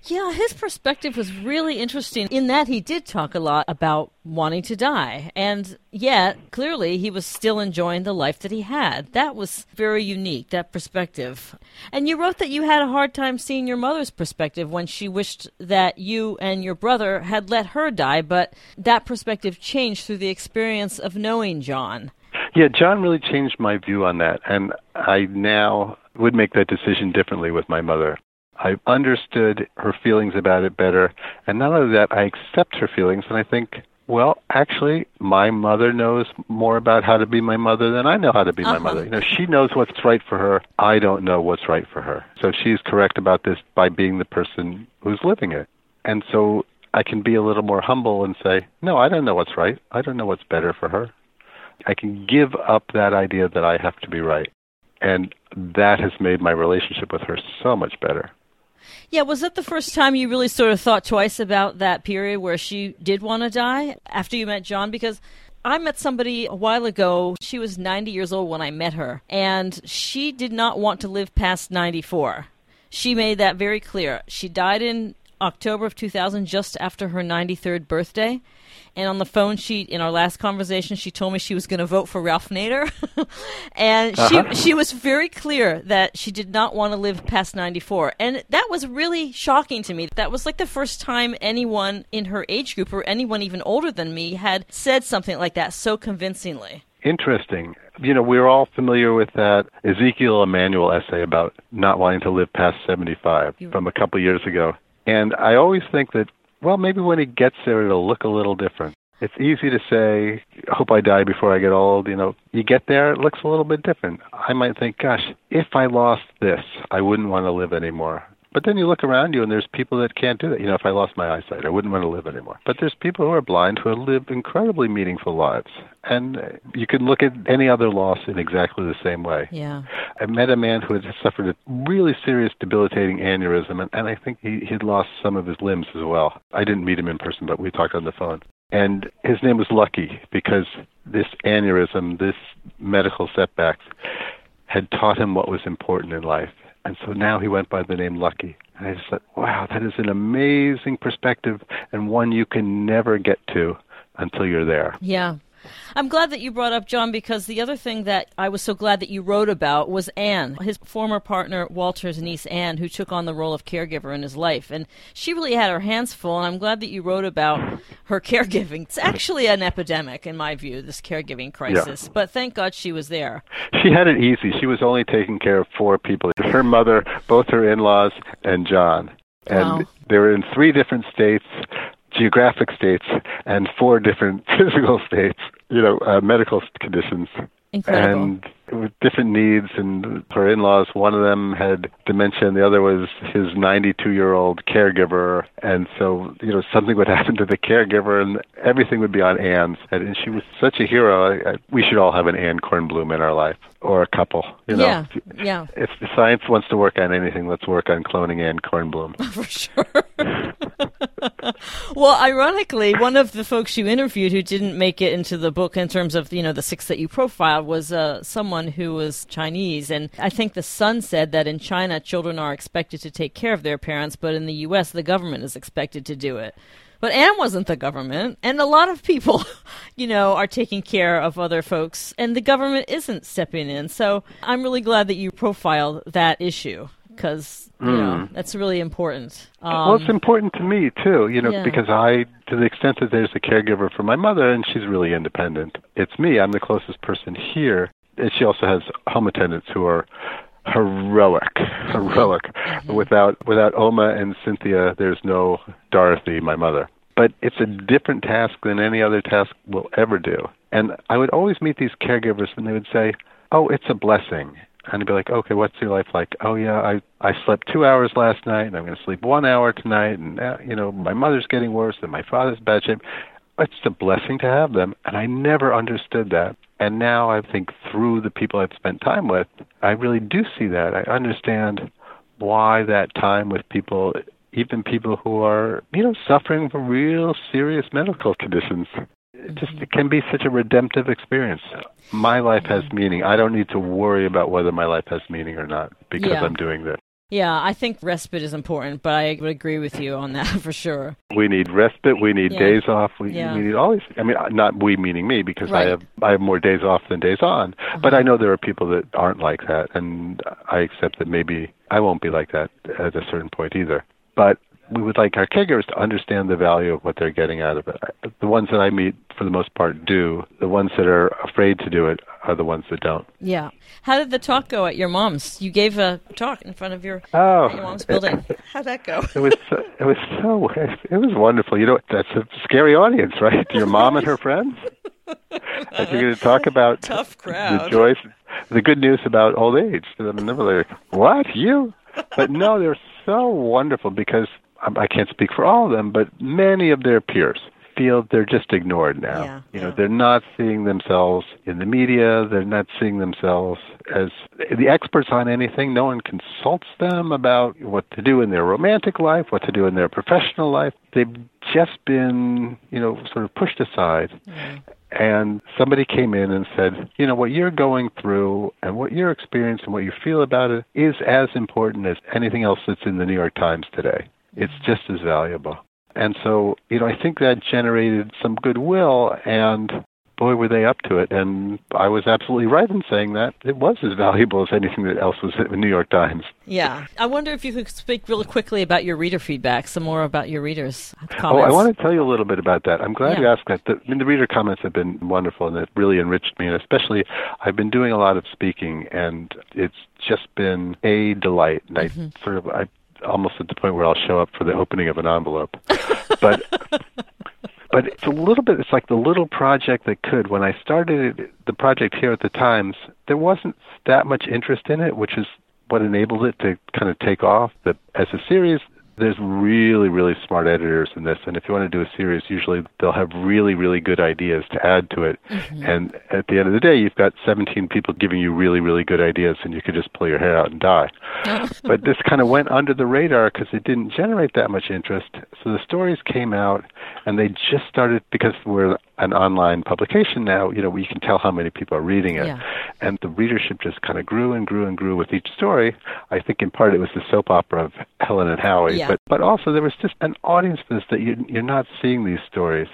Yeah, his perspective was really interesting in that he did talk a lot about wanting to die. And yet, clearly, he was still enjoying the life that he had. That was very unique, that perspective. And you wrote that you had a hard time seeing your mother's perspective when she wished that you and your brother had let her die, but that perspective changed through the experience of knowing John. Yeah, John really changed my view on that, and I now would make that decision differently with my mother. I understood her feelings about it better, and not only that, I accept her feelings, and I think, well, actually, my mother knows more about how to be my mother than I know how to be my Uh-huh. mother. You know, she knows what's right for her. I don't know what's right for her. So she's correct about this by being the person who's living it. And so I can be a little more humble and say, no, I don't know what's right. I don't know what's better for her. I can give up that idea that I have to be right. And that has made my relationship with her so much better. Yeah, was that the first time you really sort of thought twice about that period where she did want to die after you met John? Because I met somebody a while ago. She was 90 years old when I met her, and she did not want to live past 94. She made that very clear. She died in October of 2000, just after her 93rd birthday. And on the phone, she in our last conversation, she told me she was going to vote for Ralph Nader, <laughs> and Uh-huh. she she was very clear that she did not want to live past 94. And that was really shocking to me. That was like the first time anyone in her age group or anyone even older than me had said something like that so convincingly. Interesting. You know, we're all familiar with that Ezekiel Emanuel essay about not wanting to live past 75 from a couple years ago. And I always think that, well, maybe when he gets there, it'll look a little different. It's easy to say, I hope I die before I get old. You know, you get there, it looks a little bit different. I might think, gosh, if I lost this, I wouldn't want to live anymore. But then you look around you and there's people that can't do that. You know, if I lost my eyesight, I wouldn't want to live anymore. But there's people who are blind who live incredibly meaningful lives. And you can look at any other loss in exactly the same way. Yeah. I met a man who had suffered a really serious debilitating aneurysm, and, and I think he he'd lost some of his limbs as well. I didn't meet him in person, but we talked on the phone. And his name was Lucky because this aneurysm, this medical setback, had taught him what was important in life. And so now he went by the name Lucky. And I just thought, wow, that is an amazing perspective and one you can never get to until you're there. Yeah. I'm glad that you brought up John because the other thing that I was so glad that you wrote about was Anne, his former partner Walter's niece Anne, who took on the role of caregiver in his life. And she really had her hands full, and I'm glad that you wrote about her <laughs> caregiving. It's actually an epidemic, in my view, this caregiving crisis. But thank God she was there. She had it easy. She was only taking care of four people her mother, both her in laws, and John. And Wow. they were in three different states, geographic states, and four different <laughs> physical states, you know, uh, medical conditions. Incredible. And with different needs, and her in laws, one of them had dementia, and the other was his 92 year old caregiver. And so, you know, something would <laughs> happen to the caregiver, and everything would be on Anne's. And, and she was such a hero. I, I, we should all have an Anne Kornblum in our life, or a couple, you know. yeah, yeah, If science wants to work on anything, let's work on cloning Anne Kornblum. <laughs> for sure. Well, ironically, one of the folks you interviewed who didn't make it into the book in terms of you know the six that you profiled was uh, someone who was Chinese, and I think the son said that in China, children are expected to take care of their parents, but in the U.S., the government is expected to do it. But Anne wasn't the government, and a lot of people, <laughs> you know, are taking care of other folks, and the government isn't stepping in. So I'm really glad that you profiled that issue because you know Hmm. that's really important. Um, well, it's important to me too, you know, yeah. because I, to the extent that there's a caregiver for my mother, and she's really independent. It's me. I'm the closest person here, and she also has home attendants who are heroic, <laughs> heroic. Without without Oma and Cynthia, there's no Dorothy, my mother. But it's a different task than any other task we'll ever do. And I would always meet these caregivers, and they would say, "Oh, it's a blessing." And be like, okay, what's your life like? Oh yeah, I I slept two hours last night, and I'm going to sleep one hour tonight, and uh, you know my mother's getting worse, and my father's bad shape. It's a blessing to have them, and I never understood that. And now I think through the people I've spent time with, I really do see that. I understand why that time with people, even people who are you know suffering from real serious medical conditions, it just it can be such a redemptive experience. My life has mm-hmm. meaning. I don't need to worry about whether my life has meaning or not because Yeah. I'm doing this. Yeah, I think respite is important, but I would agree with you on that <laughs> for sure. We need respite. We need Yeah. days off. We, Yeah. we need all these. I mean, uh, not we meaning me because Right. I have I have more days off than days on. But I mm-hmm. know there are people that aren't like that, and I accept that maybe I won't be like that at a certain point either. But we would like our caregivers to understand the value of what they're getting out of it. The ones that I meet, for the most part, do. The ones that are afraid to do it are the ones that don't. Yeah. How did the talk go at your mom's? You gave a talk in front of your, Oh, your mom's building. <laughs> How'd that go? It was so, it was so <laughs> it was wonderful. You know, that's a scary audience, right? Your mom and her <laughs> friends. And you're going to talk about Tough crowd. the joys, the good news about old age. And I'm never like, what you? But no, they're so wonderful because Um, I can't speak for all of them, but many of their peers feel they're just ignored now. Yeah, you know, yeah. they're not seeing themselves in the media. They're not seeing themselves as the experts on anything. No one consults them about what to do in their romantic life, what to do in their professional life. They've just been, you know, sort of pushed aside. Mm-hmm. And somebody came in and said, you know, what you're going through and what you're experiencing and what you feel about it is as important as anything else that's in the New York Times today. It's just as valuable. And so, you know, I think that generated some goodwill and boy were they up to it and I was absolutely right in saying that it was as valuable as anything that else was in the New York Times. Yeah. I wonder if you could speak really quickly about your reader feedback, some more about your readers' comments. Oh. I want to tell you a little bit about that. I'm glad Yeah. you asked that. The, I mean, the reader comments have been wonderful, and it really enriched me. And especially, I've been doing a lot of speaking, and it's just been a delight. And Mm-hmm. I sort of, I almost at the point where I'll show up for the opening of an envelope. but <laughs> but it's a little bit. It's like the little project that could. When I started the project here at the Times, there wasn't that much interest in it, which is what enabled it to kind of take off. That as a series, there's really, really smart editors in this, and if you want to do a series, usually they'll have really, really good ideas to add to it. Mm-hmm. And at the end of the day, you've got 17 people giving you really, really good ideas, and you could just pull your hair out and die. <laughs> but this kind of went under the radar because it didn't generate that much interest. So the stories came out, and they just started because we're an online publication now. You know, we can tell how many people are reading it, Yeah. and the readership just kind of grew and grew and grew with each story. I think in part it was the soap opera of Helen and Howie, Yeah. but but also there was just an audience for this that you, you're not seeing these stories.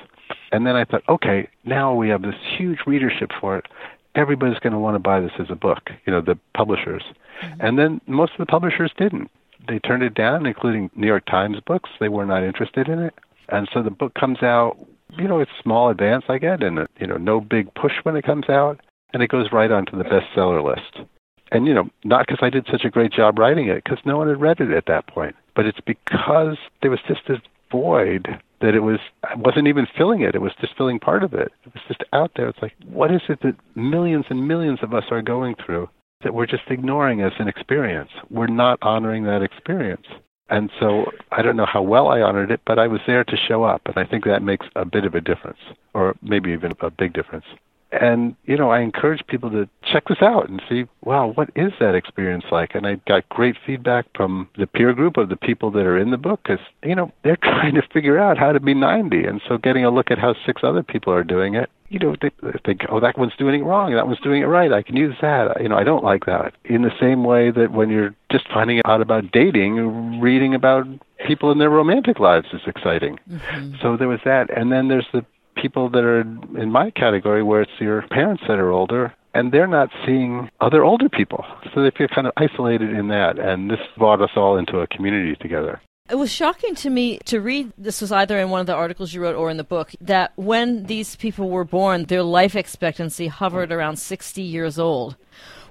And then I thought, okay, now we have this huge readership for it. Everybody's going to want to buy this as a book, you know, the publishers. Mm-hmm. And then most of the publishers didn't. They turned it down, including New York Times books. They were not interested in it. And so the book comes out, you know, it's small advance I get, and, you know, no big push when it comes out. And it goes right onto the bestseller list. And, you know, not because I did such a great job writing it, because no one had read it at that point. But it's because there was just this void that it was I wasn't even filling it. It was just filling part of it. It was just out there. It's like, what is it that millions and millions of us are going through that we're just ignoring as an experience? We're not honoring that experience. And so I don't know how well I honored it, but I was there to show up, and I think that makes a bit of a difference, or maybe even a big difference. And, you know, I encourage people to check this out and see, wow, what is that experience like? And I got great feedback from the peer group of the people that are in the book because, you know, they're <laughs> trying to figure out how to be 90. And so getting a look at how six other people are doing it, you know, they think, oh, that one's doing it wrong, that one's doing it right. I can use that. You know, I don't like that. In the same way that when you're just finding out about dating, reading about people in their romantic lives is exciting. Mm-hmm. So there was that. And then there's the people that are in my category where it's your parents that are older and they're not seeing other older people. So they feel kind of isolated in that. And this brought us all into a community together. It was shocking to me to read this was either in one of the articles you wrote or in the book that when these people were born, their life expectancy hovered around 60 years old,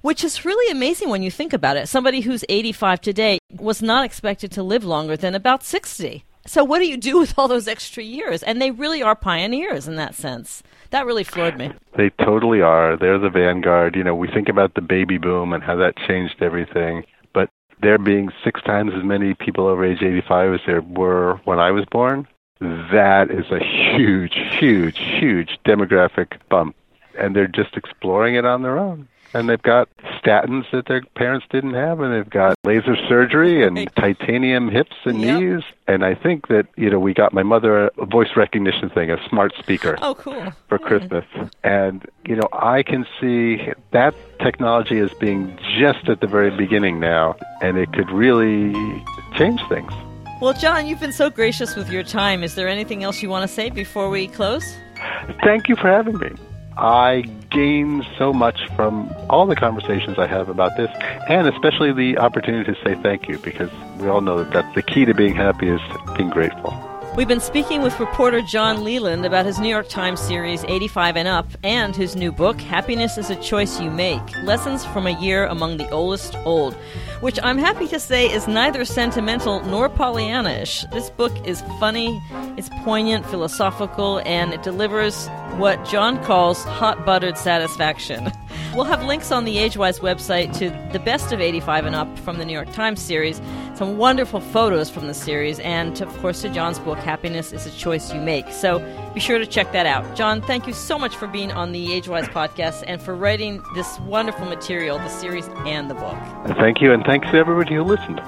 which is really amazing when you think about it. Somebody who's 85 today was not expected to live longer than about 60. So what do you do <laughs> with all those extra years? And they really are pioneers in that sense. That really floored me. They totally are. They're the vanguard. You know, we think about the baby boom and how that changed everything. But there being six times as many people over age 85 as there were when I was born, that is a huge, huge, huge demographic bump. And they're just exploring it on their own and they've got statins that their parents didn't have, and they've got laser surgery and titanium hips and yep. knees. And I think that you know we got my mother a voice recognition thing, a smart speaker. Oh, cool! For Christmas, and you know I can see that technology as being just at the very beginning now, and it could really change things. Well, John, you've been so gracious with your time. Is there anything else you want to say before we close? Thank you for having me. I gain so much from all the conversations I have about this, and especially the opportunity to say thank you, because we all know that that's the key to being happy is being grateful. We've been speaking with reporter John Leland about his New York Times series 85 and Up and his new book, Happiness is a Choice You Make Lessons from a Year Among the Oldest Old, which I'm happy to say is neither sentimental nor Pollyannish. This book is funny, it's poignant, philosophical, and it delivers what John calls hot buttered satisfaction. <laughs> We'll have links on the Agewyz website to the best of 85 and up from the New York Times series, some wonderful photos from the series, and of course to John's book, Happiness is a Choice You Make. So be sure to check that out. John, thank you so much for being on the Agewyz podcast and for writing this wonderful material, the series and the book. Thank you, and thanks to everybody who listened.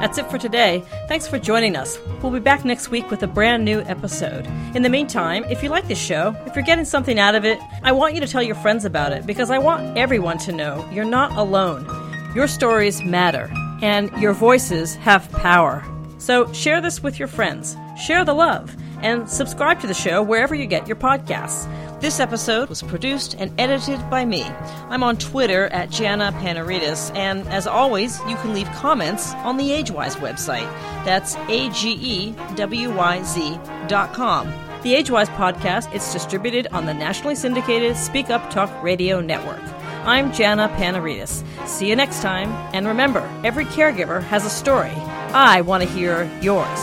That's it for today. Thanks for joining us. We'll be back next week with a brand new episode. In the meantime, if you like this show, if you're getting something out of it, I want you to tell your friends about it because I want everyone to know you're not alone. Your stories matter, and your voices have power. So share this with your friends, share the love, and subscribe to the show wherever you get your podcasts. This episode was produced and edited by me. I'm on Twitter at Jana Panarites, and as always, you can leave comments on the Agewyz website. That's A G E W Y Z dot com. The Agewyz podcast is distributed on the nationally syndicated Speak Up Talk Radio Network. I'm Jana Panarites. See you next time, and remember, every caregiver has a story. I want to hear yours.